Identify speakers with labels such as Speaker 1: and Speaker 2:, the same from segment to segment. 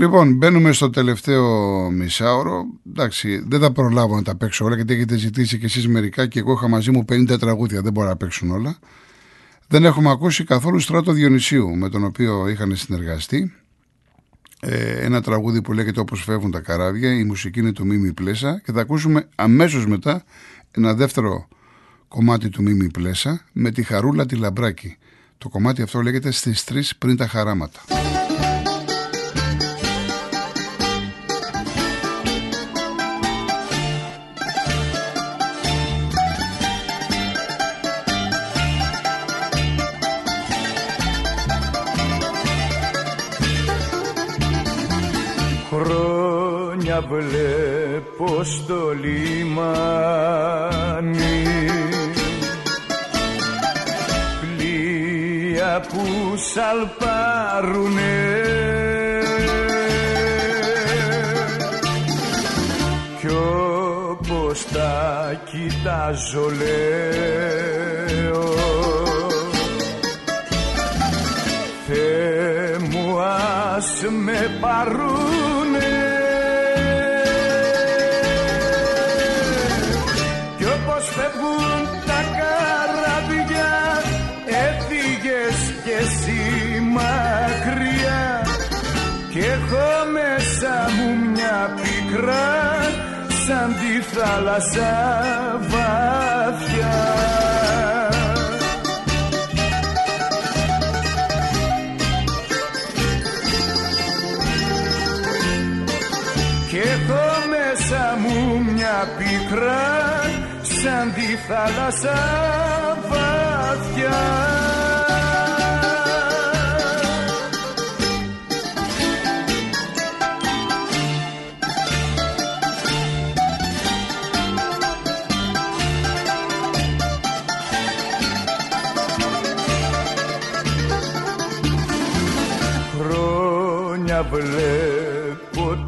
Speaker 1: Λοιπόν, μπαίνουμε στο τελευταίο μισάωρο. Εντάξει, δεν θα προλάβω να τα παίξω όλα γιατί έχετε ζητήσει και εσείς μερικά και εγώ είχα μαζί μου 50 τραγούδια. Δεν μπορώ να παίξουν όλα. Δεν έχουμε ακούσει καθόλου στράτο Διονυσίου με τον οποίο είχαν συνεργαστεί. Ε, ένα τραγούδι που λέγεται Όπως φεύγουν τα καράβια. Η μουσική είναι του Μίμη Πλέσα και θα ακούσουμε αμέσως μετά ένα δεύτερο κομμάτι του Μίμη Πλέσα με τη Χαρούλα τη Λαμπράκη. Το κομμάτι αυτό λέγεται στις 3 πριν τα χαράματα.
Speaker 2: Χρόνια βλέπω στο λιμάνι. Πλοία που σαλπάρουνε κι όπως τα κοιτάζω λέω Θεέ μου ας με πάρουνε πικρά σαν τη θάλασσα βαθιά. Κι έχω μέσα μου μια πικρά σαν τη θάλασσα βαθιά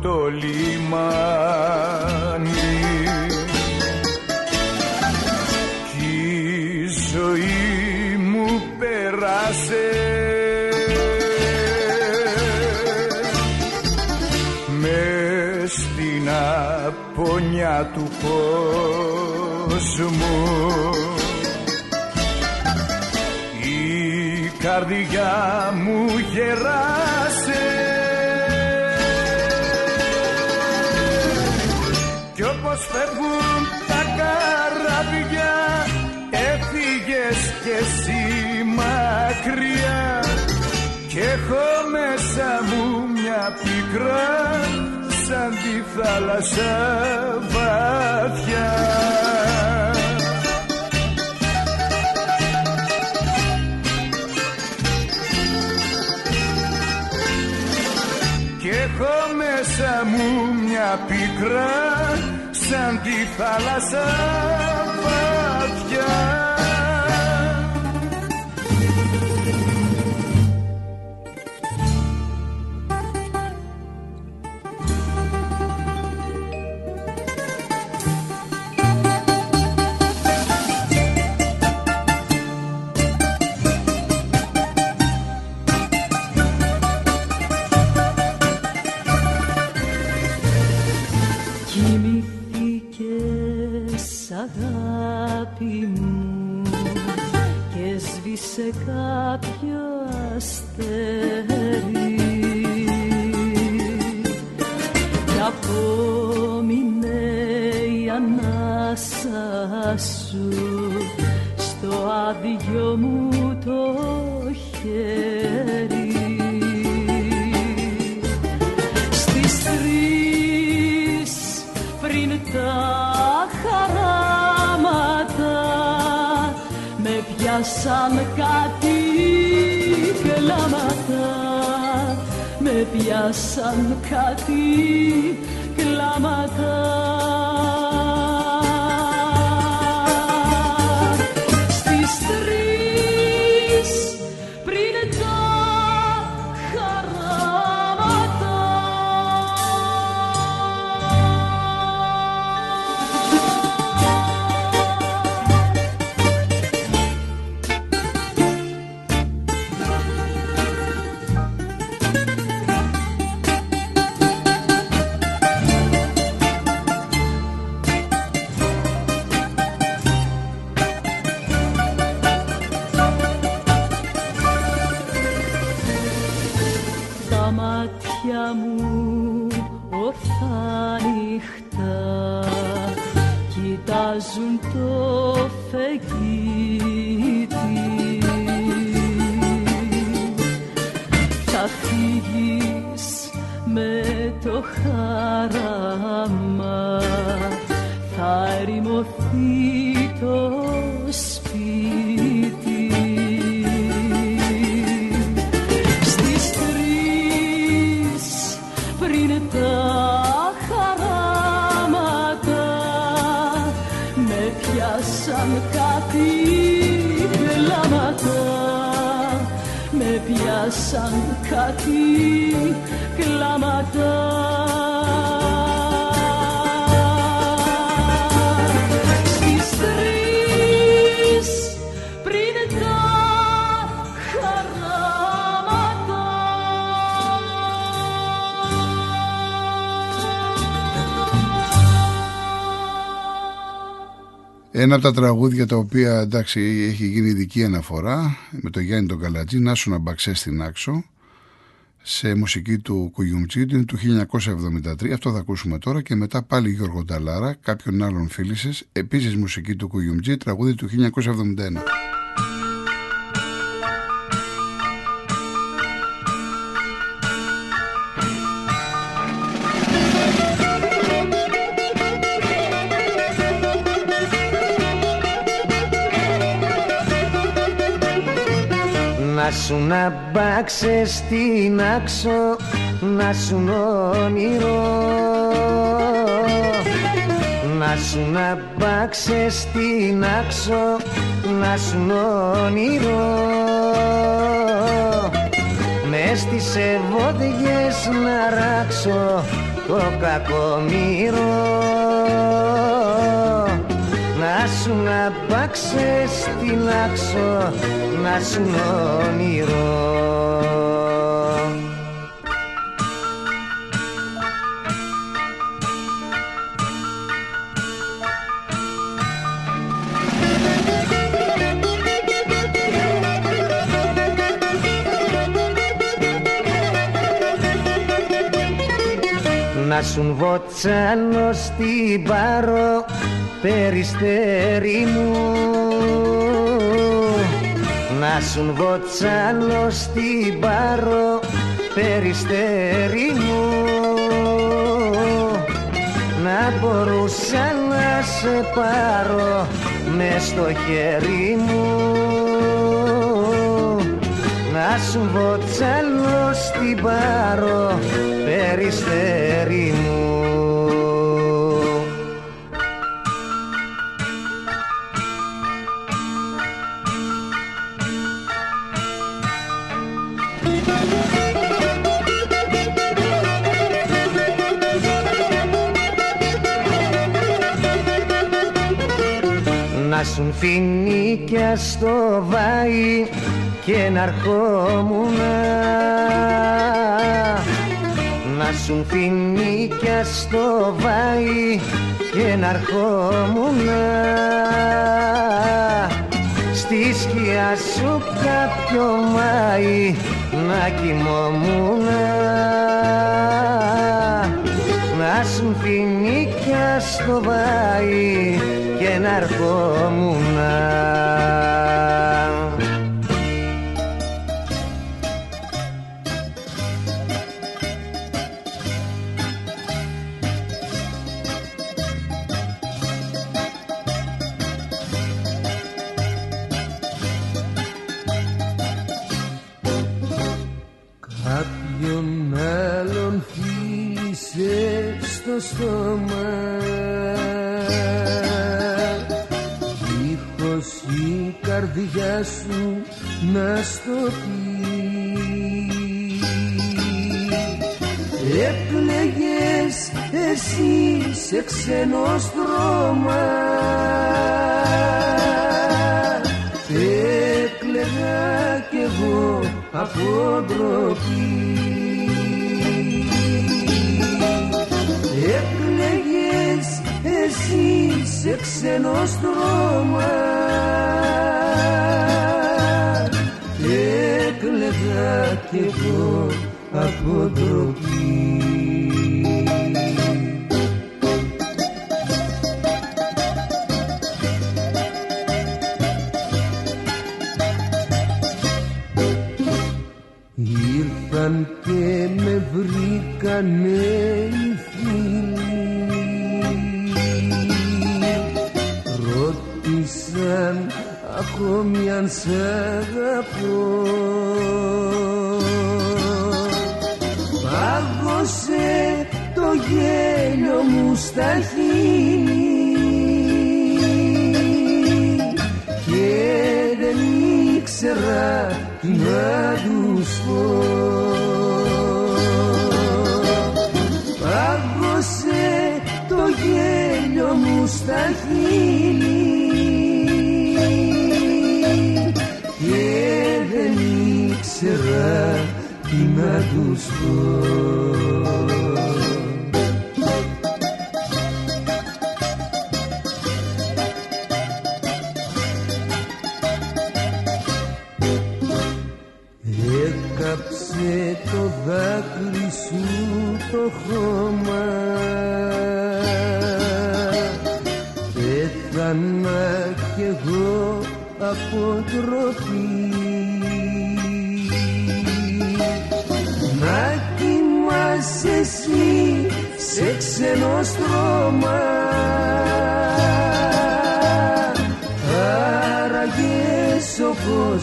Speaker 2: το λιμάνι κι η ζωή μου πέρασε. Με στην απονιά του κόσμου. Η καρδιά μου γεράσε κι έχω μέσα μου μια πικρά σαν τη θάλασσα βαθιά. Κι έχω μέσα μου μια πικρά σαν τη θάλασσα βαθιά
Speaker 3: αγάπη μου και σβήσε κάποιο αστέρι. Κι απόμεινε η ανάσα σου στο άδειο μου το χέρι με πιάσαν κάτι κλάματα με πιάσαν κάτι κοιτάζουν το φεγγίτι. Θα φύγεις με το χαράμα θα ερημωθείς πιάσαν κάτι κλάματα
Speaker 1: Ένα από τα τραγούδια τα οποία εντάξει έχει γίνει ειδική αναφορά με το Γιάννη τον Καλατζή, να σου να μπαξές στην άξο σε μουσική του Κουγιουμτζίτη του 1973. Αυτό θα ακούσουμε τώρα και μετά πάλι Γιώργο Νταλάρα, κάποιον άλλον φίλησες, επίσης μουσική του Κουγιουμτζή, τραγούδι του 1971.
Speaker 4: Σου να μπάξε στην άξο Να σου όνειρο. Να σου να μπάξε στην άξο Να σου όνειρο. Μες στις ευώδιες να ράξω Το κακομύρο να σου να πάξε στην άξο να σου όνειρο. Να σου βοτσάνω στην πάρο περιστέρι μου. Να σου βοτσάνω στην πάρο περιστέρι μου. Να μπορούσα να σε πάρω με στο χέρι μου. Να σου βοτσάνω στην πάρο περιστέρι μου Να σου φινίκια στο βάι και να ερχόμουν Να σου φινίκια στο βάι και να ερχόμουν Στη σκιά σου κάποιο μάι να κοιμόμουν να σου φινίκια στο βάι και να ερχόμουν
Speaker 5: στο πει Έκλαιγες εσύ σε ξένο στρώμα. Έκλαιγα κι εγώ από ντροπή. Έκλαιγες εσύ σε ξένο στρώμα κι εγώ από ντροπή Ήρθαν και με βρήκανε οι φίλοι. Ρώτησαν ακόμη αν σ' αγαπώ Πάγωσε το γέλιο μου στα χείλη και δεν ήξερα τι να τους πω. Πάγωσε το γέλιο μου στα χείλη και δεν ήξερα τι να τους πω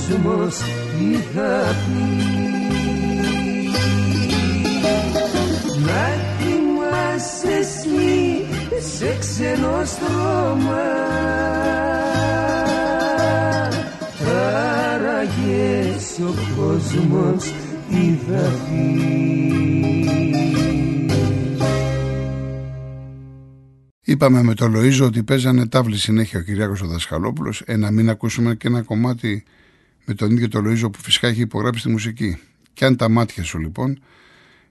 Speaker 5: κόσμος τι θα πει Να κοιμάσαι εσύ σε ξένο στρώμα. Άραγες ο κόσμος τι θα πει.
Speaker 1: Είπαμε με το Λοΐζο ότι παίζανε τάβλη συνέχεια ο Κυριάκος ο Δασκαλόπουλος. Ε, να μην ακούσουμε και ένα κομμάτι με τον ίδιο το Λοΐζο που φυσικά έχει υπογράψει τη μουσική. Και αν τα μάτια σου λοιπόν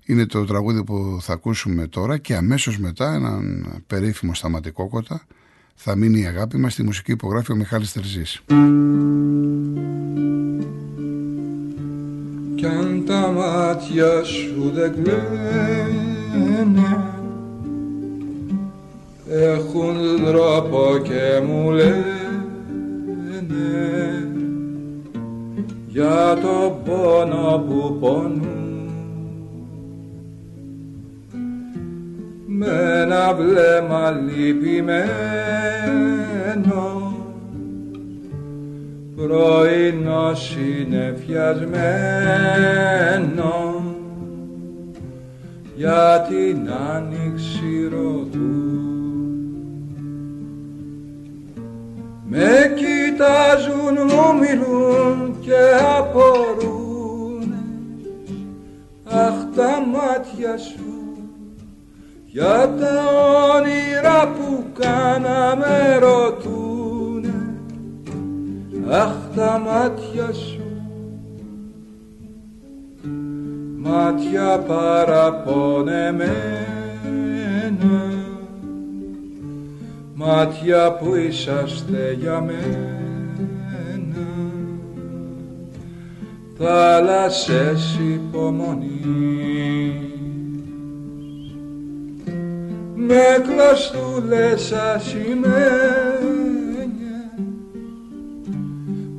Speaker 1: είναι το τραγούδι που θα ακούσουμε τώρα και αμέσως μετά έναν περίφημο σταματικό κότα θα μείνει η αγάπη μας στη μουσική υπογράφει ο Μιχάλης Τερζής.
Speaker 6: Κι αν τα μάτια σου δεν κλαίνε έχουν τρόπο και μου λένε για το πόνο που πονούν. Με ένα βλέμμα λυπημένο πρωινό συνεφιασμένο. Για την άνοιξη ρωτούν. Με κοιτάζουν, μου μιλούν και απορούν Αχ τα μάτια σου για τα όνειρα που κάναμε ρωτούνε. Αχ τα μάτια σου. Μάτια παραπονεμένα. Μάτια που είσαστε για μένα θάλασσες υπομονή. Με κλωστούλες ασημένια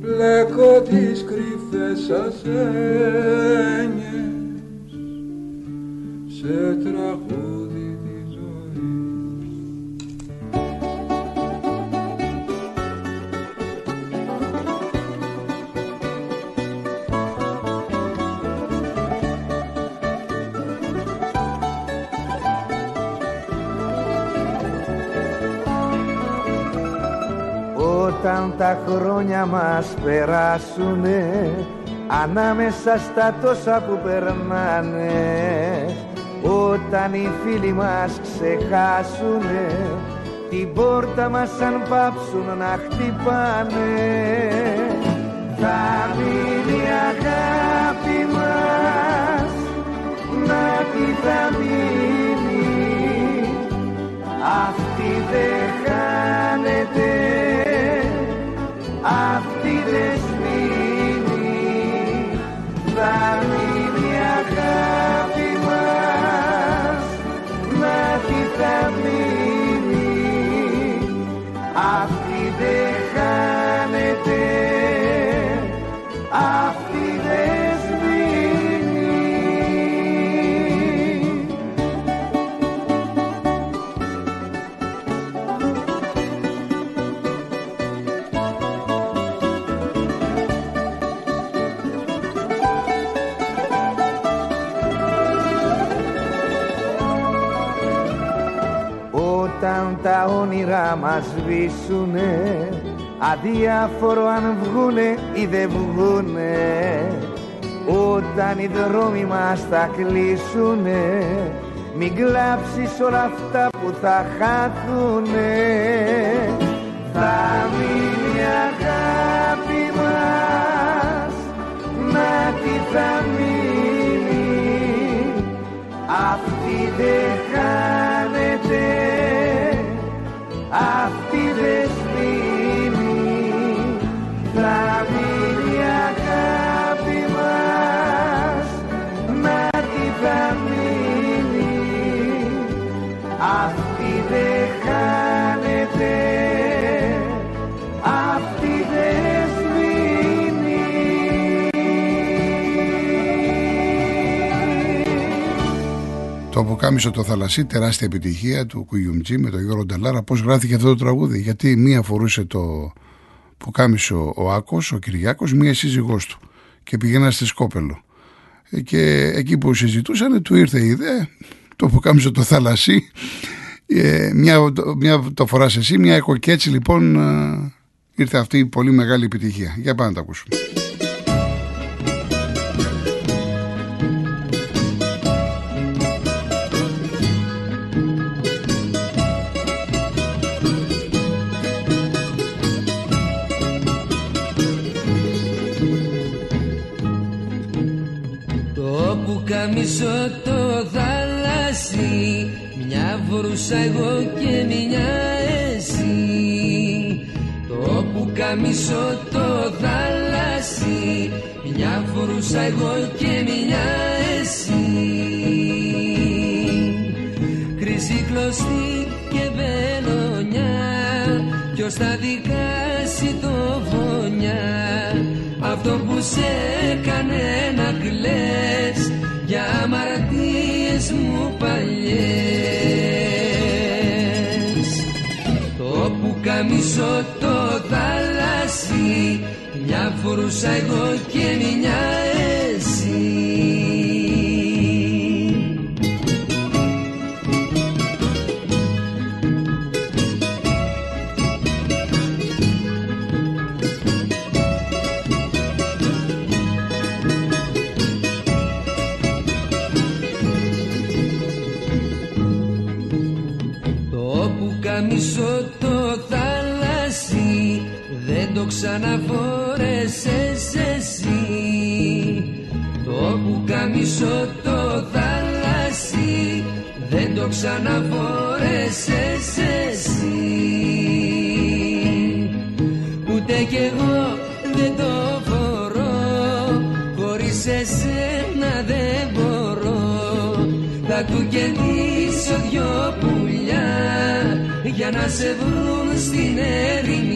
Speaker 6: πλέκω τις κρυφές ασένιες σε τραγούδι
Speaker 4: Όταν τα χρόνια μας περάσουνε Ανάμεσα στα τόσα που περνάνε Όταν οι φίλοι μας ξεχάσουνε Την πόρτα μας αν πάψουν να χτυπάνε. Θα μείνει η αγάπη μας Να τι θα μείνει. Αυτή δεν αυτή δεν σβήνει. Θα τα όνειρα μας σβήσουνε. Αδιάφορο αν βγουνε ή δεν βγουνε όταν οι δρόμοι μας θα κλείσουνε μην κλάψεις όλα αυτά που θα χάθουνε. Θα μείνει η αγάπη μας να τι θα μείνει. Αυτή δεν χάνεται αυτή
Speaker 1: Το αποκάμισο το θαλασσί, τεράστια επιτυχία του Κουγιουμτζή με τον Γιώργο Νταλάρα. Πώς γράφτηκε αυτό το τραγούδι, Γιατί μία φορούσε το αποκάμισο ο Άκος, ο Κυριάκος, μία σύζυγός του. Και πηγαίνα στη Σκόπελο. Ε, Και εκεί που συζητούσαν, του ήρθε η ιδέα, το αποκάμισο το θαλασσί. Ε, μια, μια το φοράς εσύ, μια έχω και έτσι λοιπόν ε, ήρθε αυτή η πολύ μεγάλη επιτυχία. Για πάμε να τα ακούσουμε.
Speaker 5: Το πουκαμισό το θάλασσι Μια φορούσα εγώ και μια εσύ. Το πουκαμισό το θάλασσι Μια φορούσα εγώ και μια εσύ. Χρυσή κλωστή και βελονιά Ποιος θα δικάσει το φωνιά Αυτό που σε έκανε να κλαις Για αμαρτίες μου παλιές. Το που καμισό το θάλασσι Μια φορούσα εγώ και μια ξαναφόρεσες εσύ. Το πουκαμισό το θάλασσι δεν το ξαναφόρεσες εσύ. Ούτε κι εγώ δεν το φορώ χωρίς εσένα δεν μπορώ. Θα του κερδίσω δυο πουλιά για να σε βρουν στην ερημιά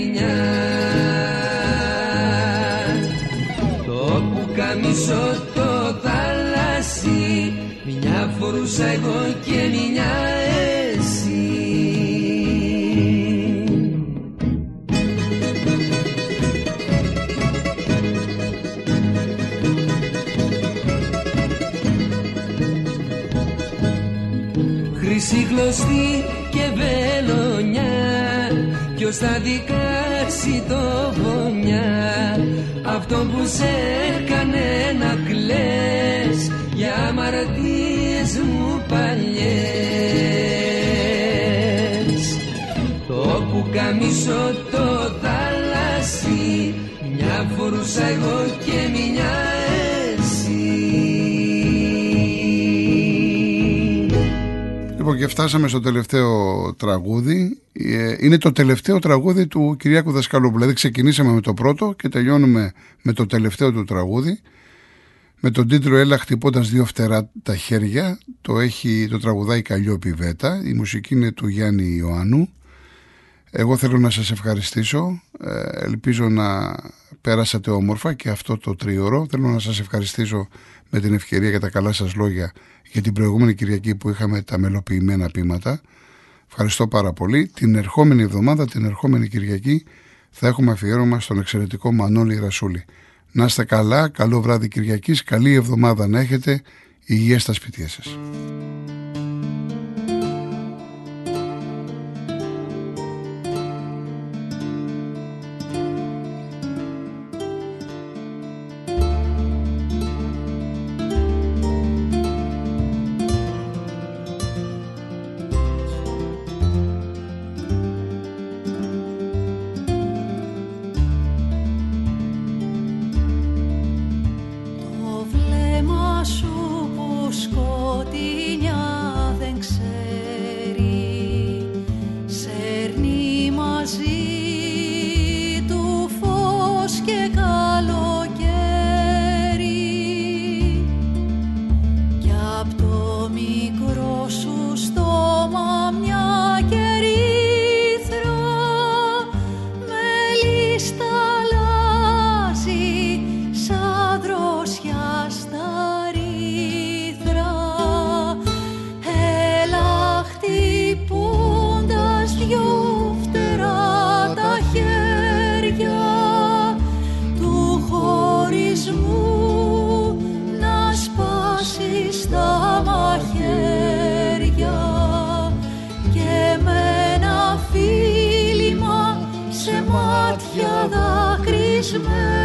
Speaker 5: πουκαμισό το θάλασσι μια φορούσα εγώ και μια εσύ. Χρυσή γλωστή και βελονιά Ποιος θα δικάσει το βονιά Αυτό που σε έκανε να κλαις Για αμαρτίες μου παλιές. Το που καμίσω το θάλασσι Μια φορούσα εγώ και μια
Speaker 1: Λοιπόν και φτάσαμε στο τελευταίο τραγούδι. Ε, Είναι το τελευταίο τραγούδι του Κυριάκου Δασκαλόπουλου. Δηλαδή ξεκινήσαμε με το πρώτο και τελειώνουμε με το τελευταίο του τραγούδι. Με τον τίτλο Έλα χτυπώντας δύο φτερά τα χέρια. Το, έχει, το τραγουδάει Καλλιόπη Βέτα. Η μουσική είναι του Γιάννη Ιωάννου. Εγώ θέλω να σας ευχαριστήσω. Ε, ελπίζω να πέρασατε όμορφα και αυτό το τρίωρο. Θέλω να σας ευχαριστήσω με την ευκαιρία για τα καλά σας λόγια για την προηγούμενη Κυριακή που είχαμε τα μελοποιημένα πείματα. Ευχαριστώ πάρα πολύ. Την ερχόμενη εβδομάδα, την ερχόμενη Κυριακή, θα έχουμε αφιέρωμα στον εξαιρετικό Μανώλη Ρασούλη. Να είστε καλά, καλό βράδυ Κυριακής, καλή εβδομάδα να έχετε, υγεία στα σπίτια σας.
Speaker 3: 说 Krishna.